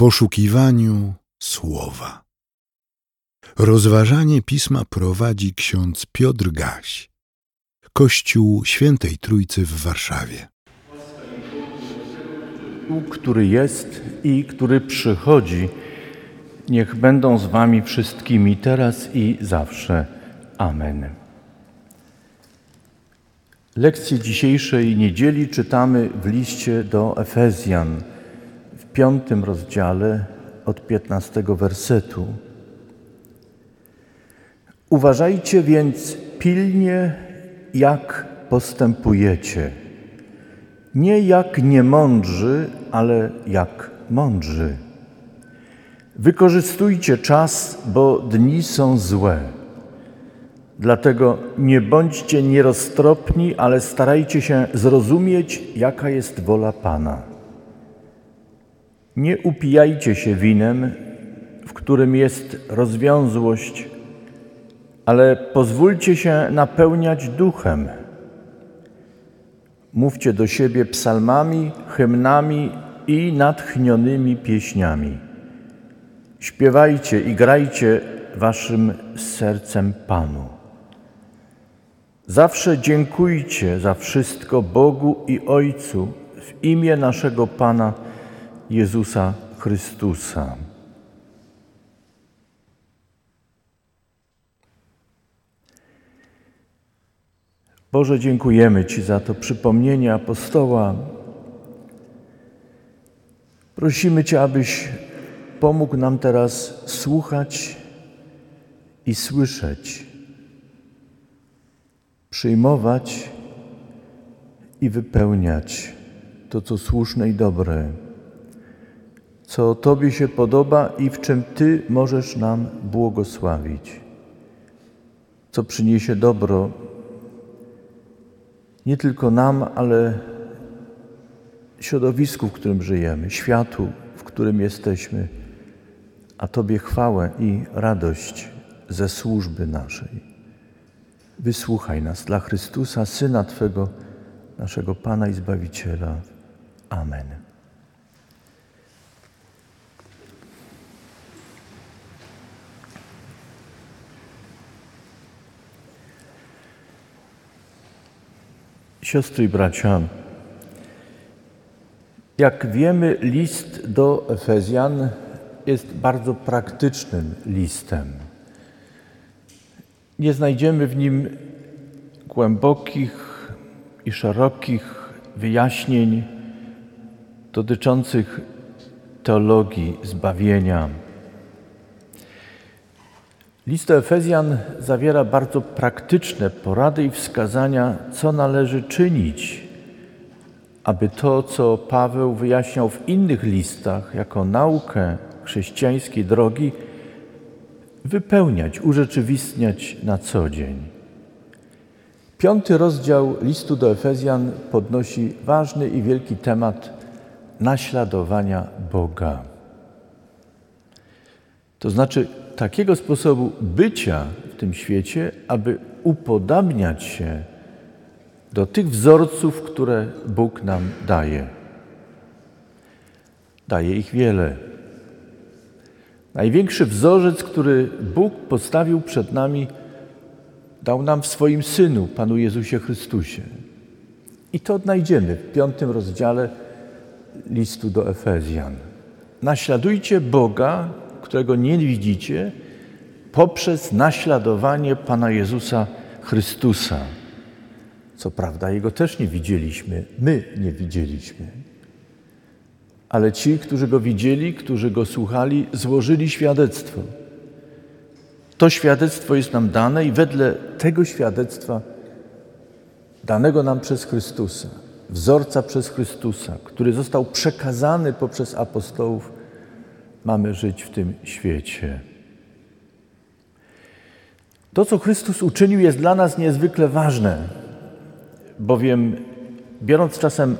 poszukiwaniu słowa. Rozważanie pisma prowadzi ksiądz Piotr Gaś, Kościół Świętej Trójcy w Warszawie. Który jest i który przychodzi, niech będą z Wami wszystkimi teraz i zawsze. Amen. Lekcję dzisiejszej niedzieli czytamy w liście do Efezjan piątym rozdziale od piętnastego wersetu. Uważajcie więc pilnie, jak postępujecie. Nie jak niemądrzy, ale jak mądrzy. Wykorzystujcie czas, bo dni są złe. Dlatego nie bądźcie nieroztropni, ale starajcie się zrozumieć, jaka jest wola Pana. Nie upijajcie się winem, w którym jest rozwiązłość, ale pozwólcie się napełniać duchem. Mówcie do siebie psalmami, hymnami i natchnionymi pieśniami. Śpiewajcie i grajcie waszym sercem Panu. Zawsze dziękujcie za wszystko Bogu i Ojcu w imię naszego Pana Jezusa Chrystusa. Boże, dziękujemy Ci za to przypomnienie apostoła. Prosimy Cię, abyś pomógł nam teraz słuchać i słyszeć, przyjmować i wypełniać to, co słuszne i dobre, co Tobie się podoba i w czym Ty możesz nam błogosławić, co przyniesie dobro nie tylko nam, ale środowisku, w którym żyjemy, światu, w którym jesteśmy, a Tobie chwałę i radość ze służby naszej. Wysłuchaj nas dla Chrystusa, Syna Twego, naszego Pana i Zbawiciela. Amen. Siostry i bracia, jak wiemy, list do Efezjan jest bardzo praktycznym listem. Nie znajdziemy w nim głębokich i szerokich wyjaśnień dotyczących teologii zbawienia. List do Efezjan zawiera bardzo praktyczne porady i wskazania, co należy czynić, aby to, co Paweł wyjaśniał w innych listach jako naukę chrześcijańskiej drogi, wypełniać, urzeczywistniać na co dzień. Piąty rozdział listu do Efezjan podnosi ważny i wielki temat naśladowania Boga. To znaczy takiego sposobu bycia w tym świecie, aby upodabniać się do tych wzorców, które Bóg nam daje. Daje ich wiele. Największy wzorzec, który Bóg postawił przed nami, dał nam w swoim Synu, Panu Jezusie Chrystusie. I to odnajdziemy w piątym rozdziale listu do Efezjan. Naśladujcie Boga, którego nie widzicie, poprzez naśladowanie Pana Jezusa Chrystusa. Co prawda, Jego też nie widzieliśmy, my nie widzieliśmy. Ale ci, którzy Go widzieli, którzy Go słuchali, złożyli świadectwo. To świadectwo jest nam dane i wedle tego świadectwa danego nam przez Chrystusa, wzorca przez Chrystusa, który został przekazany poprzez apostołów, mamy żyć w tym świecie. To, co Chrystus uczynił, jest dla nas niezwykle ważne, bowiem biorąc czasem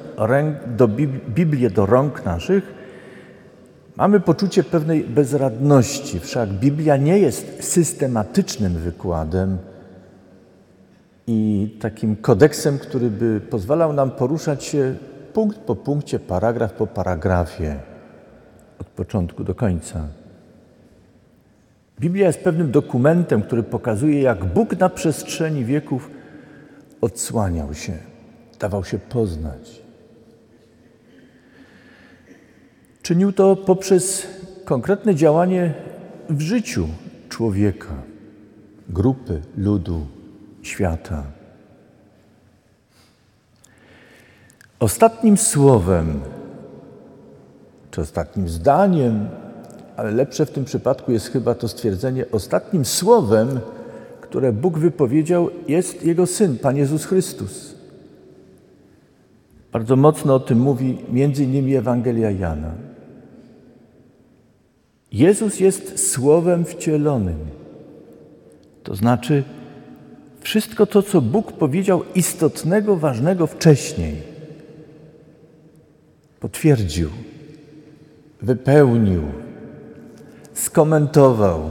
do Biblię do rąk naszych, mamy poczucie pewnej bezradności. Wszak Biblia nie jest systematycznym wykładem i takim kodeksem, który by pozwalał nam poruszać się punkt po punkcie, paragraf po paragrafie. Od początku do końca. Biblia jest pewnym dokumentem, który pokazuje, jak Bóg na przestrzeni wieków odsłaniał się, dawał się poznać. Czynił to poprzez konkretne działanie w życiu człowieka, grupy, ludu, świata. Ostatnim słowem, czy ostatnim zdaniem, ale lepsze w tym przypadku jest chyba to stwierdzenie, ostatnim słowem, które Bóg wypowiedział, jest Jego Syn, Pan Jezus Chrystus. Bardzo mocno o tym mówi między innymi Ewangelia Jana. Jezus jest Słowem wcielonym. To znaczy, wszystko to, co Bóg powiedział istotnego, ważnego wcześniej, potwierdził, wypełnił, skomentował,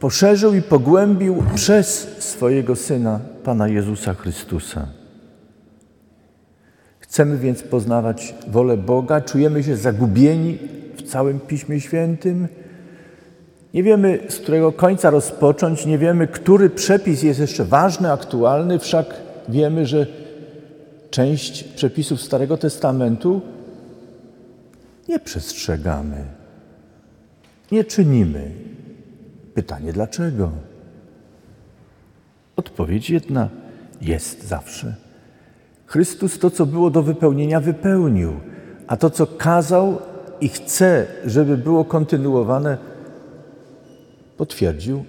poszerzył i pogłębił przez swojego Syna, Pana Jezusa Chrystusa. Chcemy więc poznawać wolę Boga, czujemy się zagubieni w całym Piśmie Świętym. Nie wiemy, z którego końca rozpocząć, nie wiemy, który przepis jest jeszcze ważny, aktualny, wszak wiemy, że część przepisów Starego Testamentu nie przestrzegamy, nie czynimy. Pytanie dlaczego? Odpowiedź jedna jest zawsze. Chrystus to, co było do wypełnienia, wypełnił, a to, co kazał i chce, żeby było kontynuowane, potwierdził,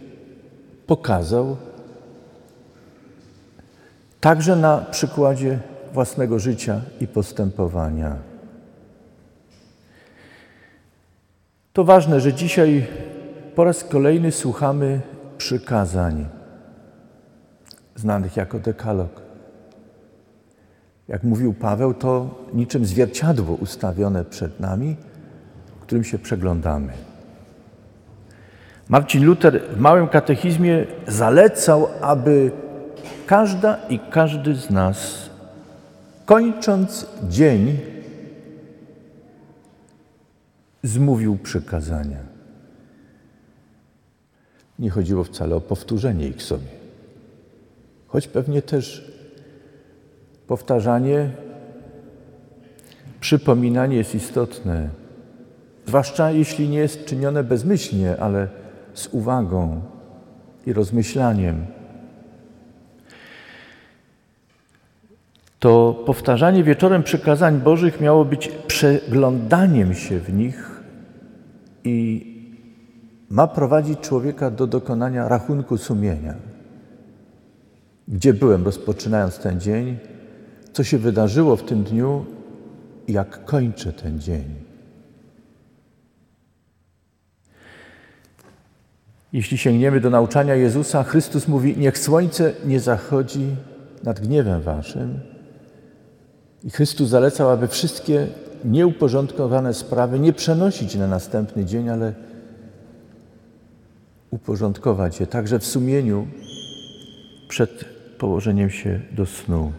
pokazał, także na przykładzie własnego życia i postępowania. To ważne, że dzisiaj po raz kolejny słuchamy przykazań znanych jako dekalog. Jak mówił Paweł, to niczym zwierciadło ustawione przed nami, którym się przeglądamy. Marcin Luther w małym katechizmie zalecał, aby każda i każdy z nas, kończąc dzień, zmówił przykazania. Nie chodziło wcale o powtórzenie ich sobie, choć pewnie też powtarzanie, przypominanie jest istotne, zwłaszcza jeśli nie jest czynione bezmyślnie, ale z uwagą i rozmyślaniem. To powtarzanie wieczorem przykazań Bożych miało być przeglądaniem się w nich i ma prowadzić człowieka do dokonania rachunku sumienia. Gdzie byłem rozpoczynając ten dzień, co się wydarzyło w tym dniu i jak kończę ten dzień. Jeśli sięgniemy do nauczania Jezusa, Chrystus mówi: Niech słońce nie zachodzi nad gniewem waszym. I Chrystus zalecał, aby wszystkie nieuporządkowane sprawy nie przenosić na następny dzień, ale uporządkować je także w sumieniu przed położeniem się do snu.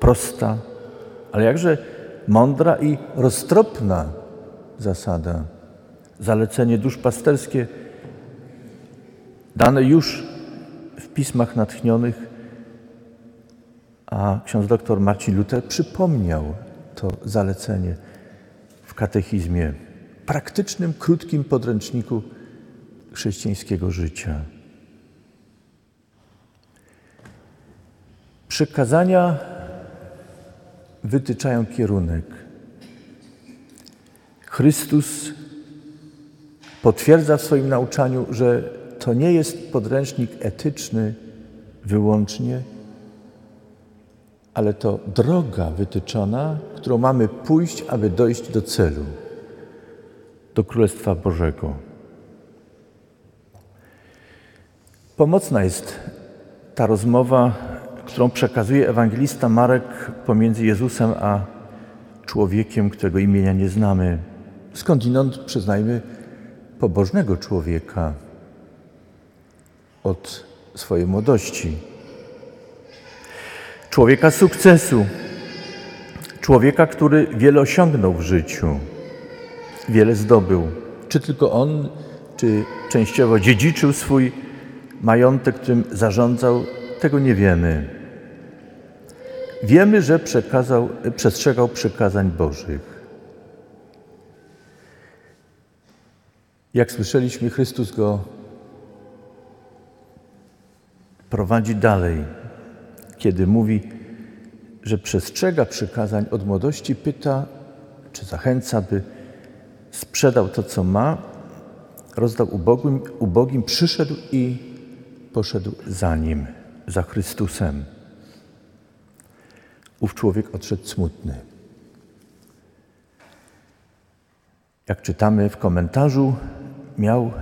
Prosta, ale jakże mądra i roztropna zasada. Zalecenie duszpasterskie dane już w pismach natchnionych, a ksiądz doktor Marcin Luther przypomniał to zalecenie w katechizmie, praktycznym, krótkim podręczniku chrześcijańskiego życia. Przykazania wytyczają kierunek. Chrystus potwierdza w swoim nauczaniu, że to nie jest podręcznik etyczny wyłącznie, ale to droga wytyczona, którą mamy pójść, aby dojść do celu, do Królestwa Bożego. Pomocna jest ta rozmowa, którą przekazuje ewangelista Marek pomiędzy Jezusem a człowiekiem, którego imienia nie znamy. Skądinąd, przyznajmy, pobożnego człowieka od swojej młodości. Człowieka sukcesu, człowieka, który wiele osiągnął w życiu, wiele zdobył. Czy tylko on, czy częściowo dziedziczył swój majątek, którym zarządzał, tego nie wiemy. Wiemy, że przestrzegał przykazań Bożych. Jak słyszeliśmy, Chrystus go prowadzi dalej, kiedy mówi, że przestrzega przykazań od młodości, pyta, czy zachęca, by sprzedał to, co ma, rozdał ubogim, ubogim przyszedł i poszedł za nim, za Chrystusem. Ów człowiek odszedł smutny. Jak czytamy w komentarzu, miał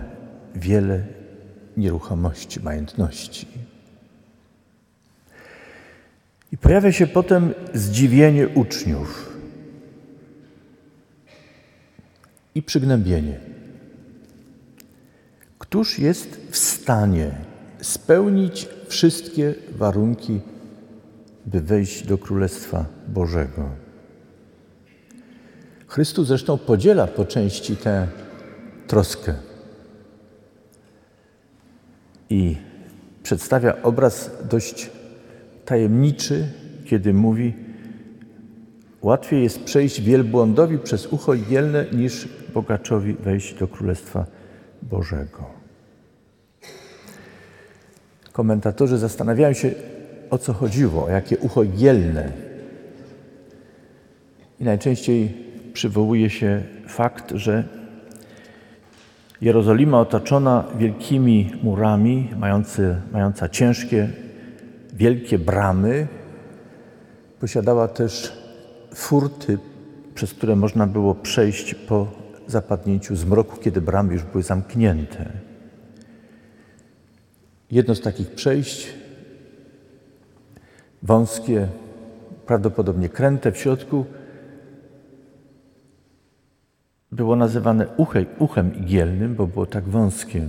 wiele nieruchomości, majątności. I pojawia się potem zdziwienie uczniów i przygnębienie. Któż jest w stanie spełnić wszystkie warunki, by wejść do Królestwa Bożego? Chrystus zresztą podziela po części tę troskę i przedstawia obraz dość tajemniczy, kiedy mówi: Łatwiej jest przejść wielbłądowi przez ucho igielne, niż bogaczowi wejść do Królestwa Bożego. Komentatorzy zastanawiają się, o co chodziło, o jakie ucho igielne. I najczęściej przywołuje się fakt, że Jerozolima otoczona wielkimi murami, mający, mająca ciężkie wielkie bramy, posiadała też furty, przez które można było przejść po zapadnięciu zmroku, kiedy bramy już były zamknięte. Jedno z takich przejść, wąskie, prawdopodobnie kręte w środku, było nazywane uchem, uchem igielnym, bo było tak wąskie.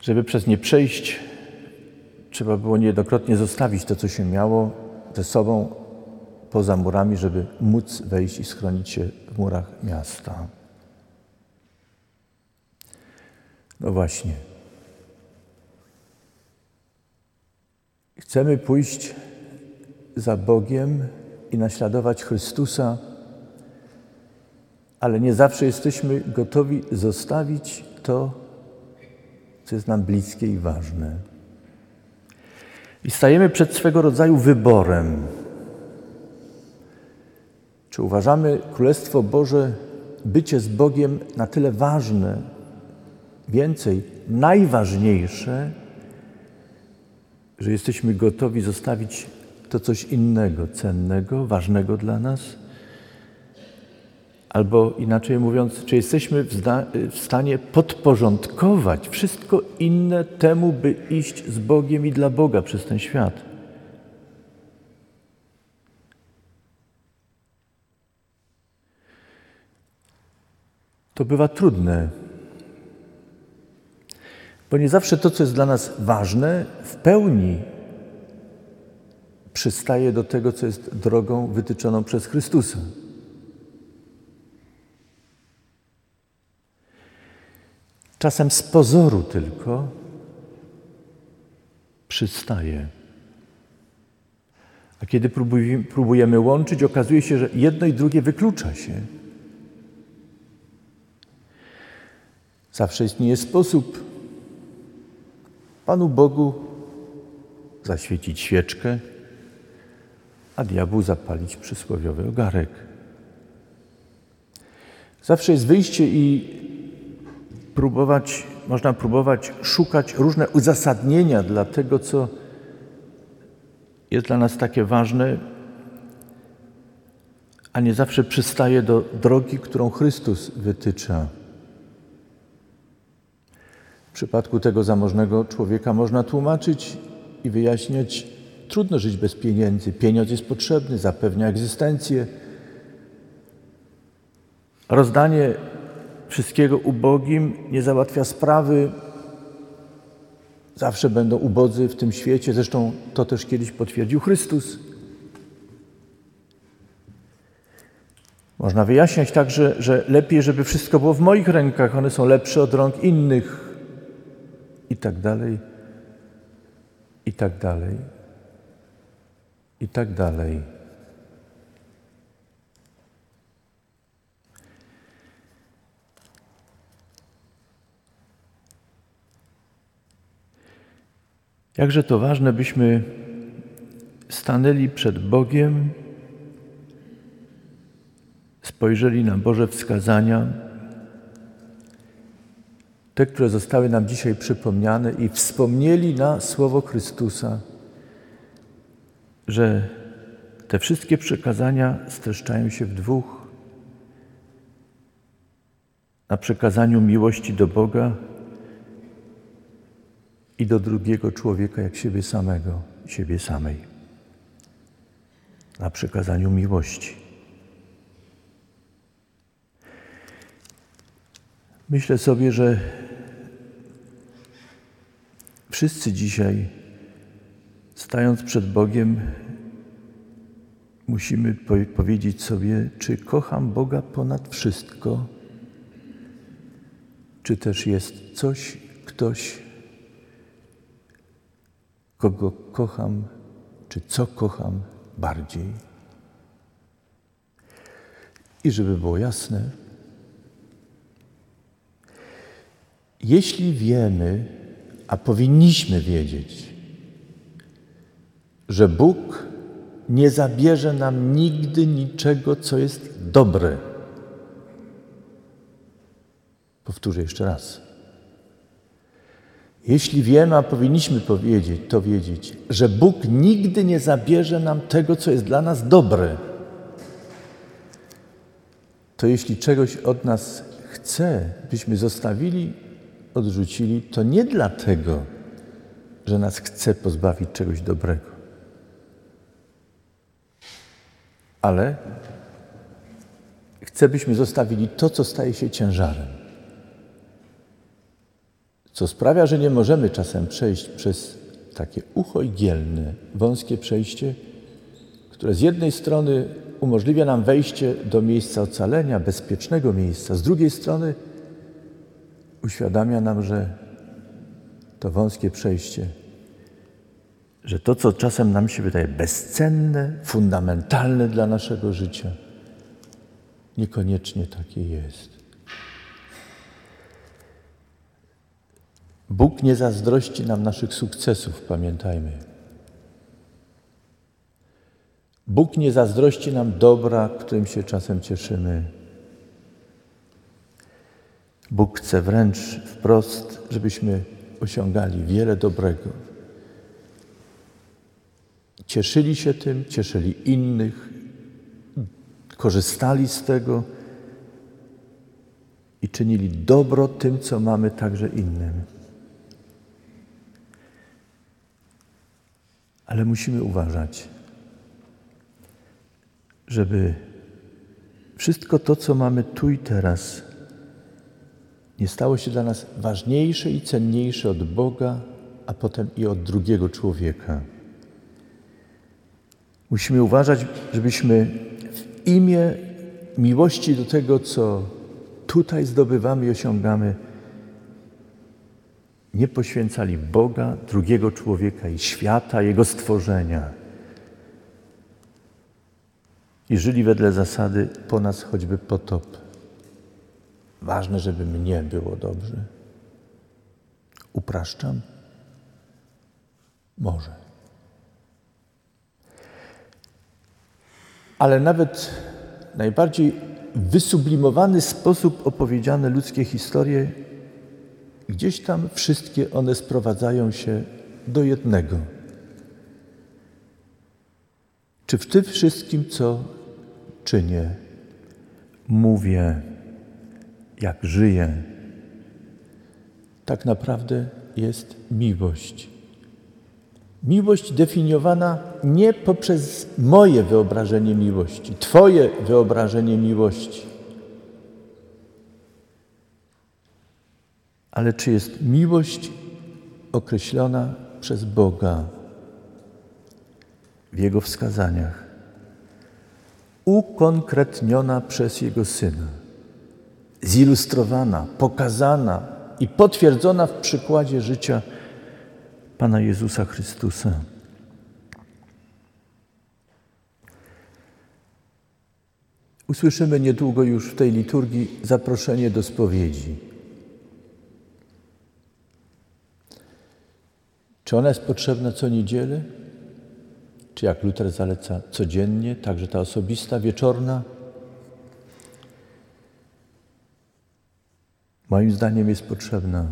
Żeby przez nie przejść, trzeba było niejednokrotnie zostawić to, co się miało ze sobą poza murami, żeby móc wejść i schronić się w murach miasta. No właśnie. Chcemy pójść za Bogiem i naśladować Chrystusa, ale nie zawsze jesteśmy gotowi zostawić to, co jest nam bliskie i ważne. I stajemy przed swego rodzaju wyborem. Czy uważamy Królestwo Boże, bycie z Bogiem na tyle ważne, więcej, najważniejsze, że jesteśmy gotowi zostawić to coś innego, cennego, ważnego dla nas? Albo inaczej mówiąc, czy jesteśmy w, w, stanie podporządkować wszystko inne temu, by iść z Bogiem i dla Boga przez ten świat? To bywa trudne, bo nie zawsze to, co jest dla nas ważne, w pełni przystaje do tego, co jest drogą wytyczoną przez Chrystusa. Czasem z pozoru tylko przystaje. A kiedy próbujemy łączyć, okazuje się, że jedno i drugie wyklucza się. Zawsze istnieje sposób Panu Bogu zaświecić świeczkę, a diabłu zapalić przysłowiowy ogarek. Zawsze jest wyjście i próbować, można próbować szukać różne uzasadnienia dla tego, co jest dla nas takie ważne, a nie zawsze przystaje do drogi, którą Chrystus wytycza. W przypadku tego zamożnego człowieka można tłumaczyć i wyjaśniać, trudno żyć bez pieniędzy. Pieniądz jest potrzebny, zapewnia egzystencję. Rozdanie wszystkiego ubogim, nie załatwia sprawy. Zawsze będą ubodzy w tym świecie, zresztą to też kiedyś potwierdził Chrystus. Można wyjaśniać także, że lepiej, żeby wszystko było w moich rękach, one są lepsze od rąk innych, i tak dalej, i tak dalej, i tak dalej. Jakże to ważne, byśmy stanęli przed Bogiem, spojrzeli na Boże wskazania, te, które zostały nam dzisiaj przypomniane, i wspomnieli na słowo Chrystusa, że te wszystkie przekazania streszczają się w dwóch: na przekazaniu miłości do Boga i do drugiego człowieka, jak siebie samego, siebie samej. Na przekazaniu miłości. Myślę sobie, że wszyscy dzisiaj, stając przed Bogiem, musimy powiedzieć sobie, czy kocham Boga ponad wszystko, czy też jest coś, ktoś, kogo kocham, czy co kocham bardziej. I żeby było jasne, jeśli wiemy, a powinniśmy wiedzieć, że Bóg nie zabierze nam nigdy niczego, co jest dobre. Powtórzę jeszcze raz. Jeśli wiemy, a powinniśmy powiedzieć, to wiedzieć, że Bóg nigdy nie zabierze nam tego, co jest dla nas dobre, to jeśli czegoś od nas chce, byśmy zostawili, odrzucili, to nie dlatego, że nas chce pozbawić czegoś dobrego, ale chce, byśmy zostawili to, co staje się ciężarem co sprawia, że nie możemy czasem przejść przez takie ucho igielne, wąskie przejście, które z jednej strony umożliwia nam wejście do miejsca ocalenia, bezpiecznego miejsca, z drugiej strony uświadamia nam, że to wąskie przejście, że to, co czasem nam się wydaje bezcenne, fundamentalne dla naszego życia, niekoniecznie takie jest. Bóg nie zazdrości nam naszych sukcesów, pamiętajmy. Bóg nie zazdrości nam dobra, którym się czasem cieszymy. Bóg chce wręcz wprost, żebyśmy osiągali wiele dobrego. Cieszyli się tym, cieszyli innych, korzystali z tego i czynili dobro tym, co mamy także innym. Ale musimy uważać, żeby wszystko to, co mamy tu i teraz, nie stało się dla nas ważniejsze i cenniejsze od Boga, a potem i od drugiego człowieka. Musimy uważać, żebyśmy w imię miłości do tego, co tutaj zdobywamy i osiągamy, nie poświęcali Boga, drugiego człowieka i świata, jego stworzenia. I żyli wedle zasady po nas choćby potop. Ważne, żeby mnie było dobrze. Upraszczam? Może. Ale nawet najbardziej wysublimowany sposób opowiedziane ludzkie historie Gdzieś tam wszystkie one sprowadzają się do jednego. Czy w tym wszystkim, co czynię, mówię, jak żyję, tak naprawdę jest miłość. Miłość definiowana nie poprzez moje wyobrażenie miłości, Twoje wyobrażenie miłości, ale czy jest miłość określona przez Boga w Jego wskazaniach? ukonkretniona przez Jego Syna, zilustrowana, pokazana i potwierdzona w przykładzie życia Pana Jezusa Chrystusa. Usłyszymy niedługo już w tej liturgii zaproszenie do spowiedzi. Czy ona jest potrzebna co niedzielę? Czy jak Luther zaleca codziennie, także ta osobista, wieczorna? Moim zdaniem jest potrzebna.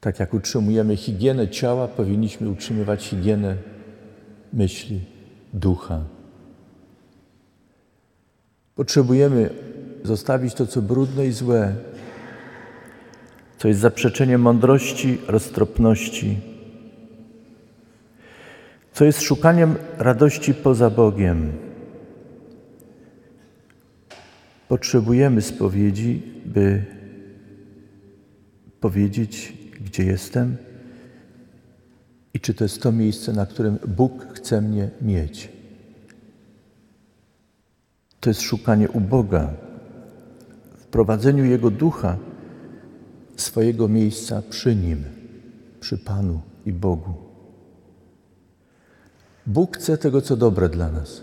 Tak jak utrzymujemy higienę ciała, powinniśmy utrzymywać higienę myśli, ducha. Potrzebujemy zostawić to, co brudne i złe, co jest zaprzeczeniem mądrości, roztropności, co jest szukaniem radości poza Bogiem. Potrzebujemy spowiedzi, by powiedzieć, gdzie jestem i czy to jest to miejsce, na którym Bóg chce mnie mieć. To jest szukanie u Boga, w prowadzeniu Jego ducha, swojego miejsca przy Nim, przy Panu i Bogu. Bóg chce tego, co dobre dla nas.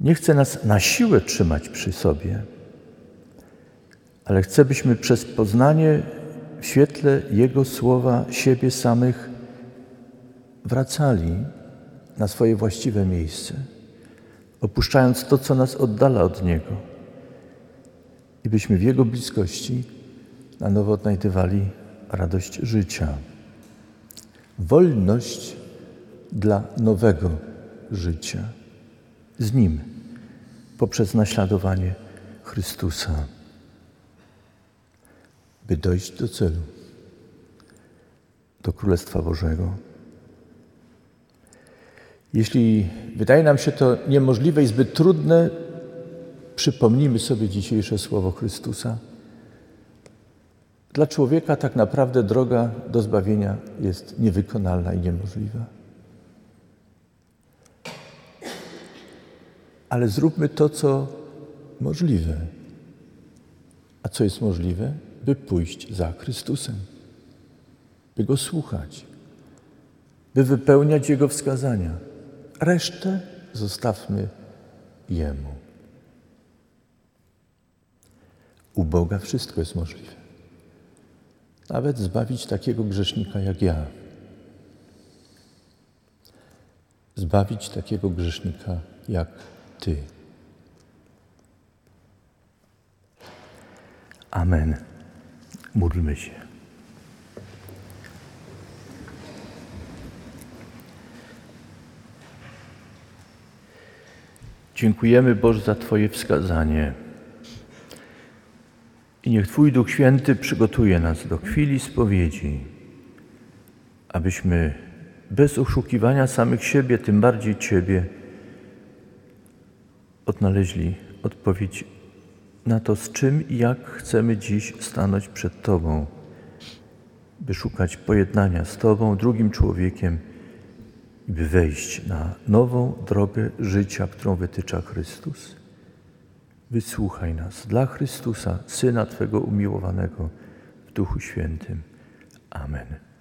Nie chce nas na siłę trzymać przy sobie, ale chce, byśmy przez poznanie w świetle Jego słowa siebie samych wracali na swoje właściwe miejsce, opuszczając to, co nas oddala od Niego, i byśmy w Jego bliskości na nowo odnajdywali radość życia, wolność dla nowego życia. Z Nim poprzez naśladowanie Chrystusa, by dojść do celu, do Królestwa Bożego. Jeśli wydaje nam się to niemożliwe i zbyt trudne, przypomnijmy sobie dzisiejsze słowo Chrystusa. Dla człowieka tak naprawdę droga do zbawienia jest niewykonalna i niemożliwa. ale zróbmy to, co możliwe. A co jest możliwe? By pójść za Chrystusem, by Go słuchać, by wypełniać Jego wskazania. Resztę zostawmy Jemu. U Boga wszystko jest możliwe. Nawet zbawić takiego grzesznika jak ja. Zbawić takiego grzesznika jak ty. Amen. Módlmy się. Dziękujemy Boże za Twoje wskazanie. Niech Twój Duch Święty przygotuje nas do chwili spowiedzi, abyśmy bez oszukiwania samych siebie, tym bardziej Ciebie, odnaleźli odpowiedź na to, z czym i jak chcemy dziś stanąć przed Tobą, by szukać pojednania z Tobą, drugim człowiekiem i by wejść na nową drogę życia, którą wytycza Chrystus. Wysłuchaj nas dla Chrystusa, Syna Twego umiłowanego w Duchu Świętym. Amen.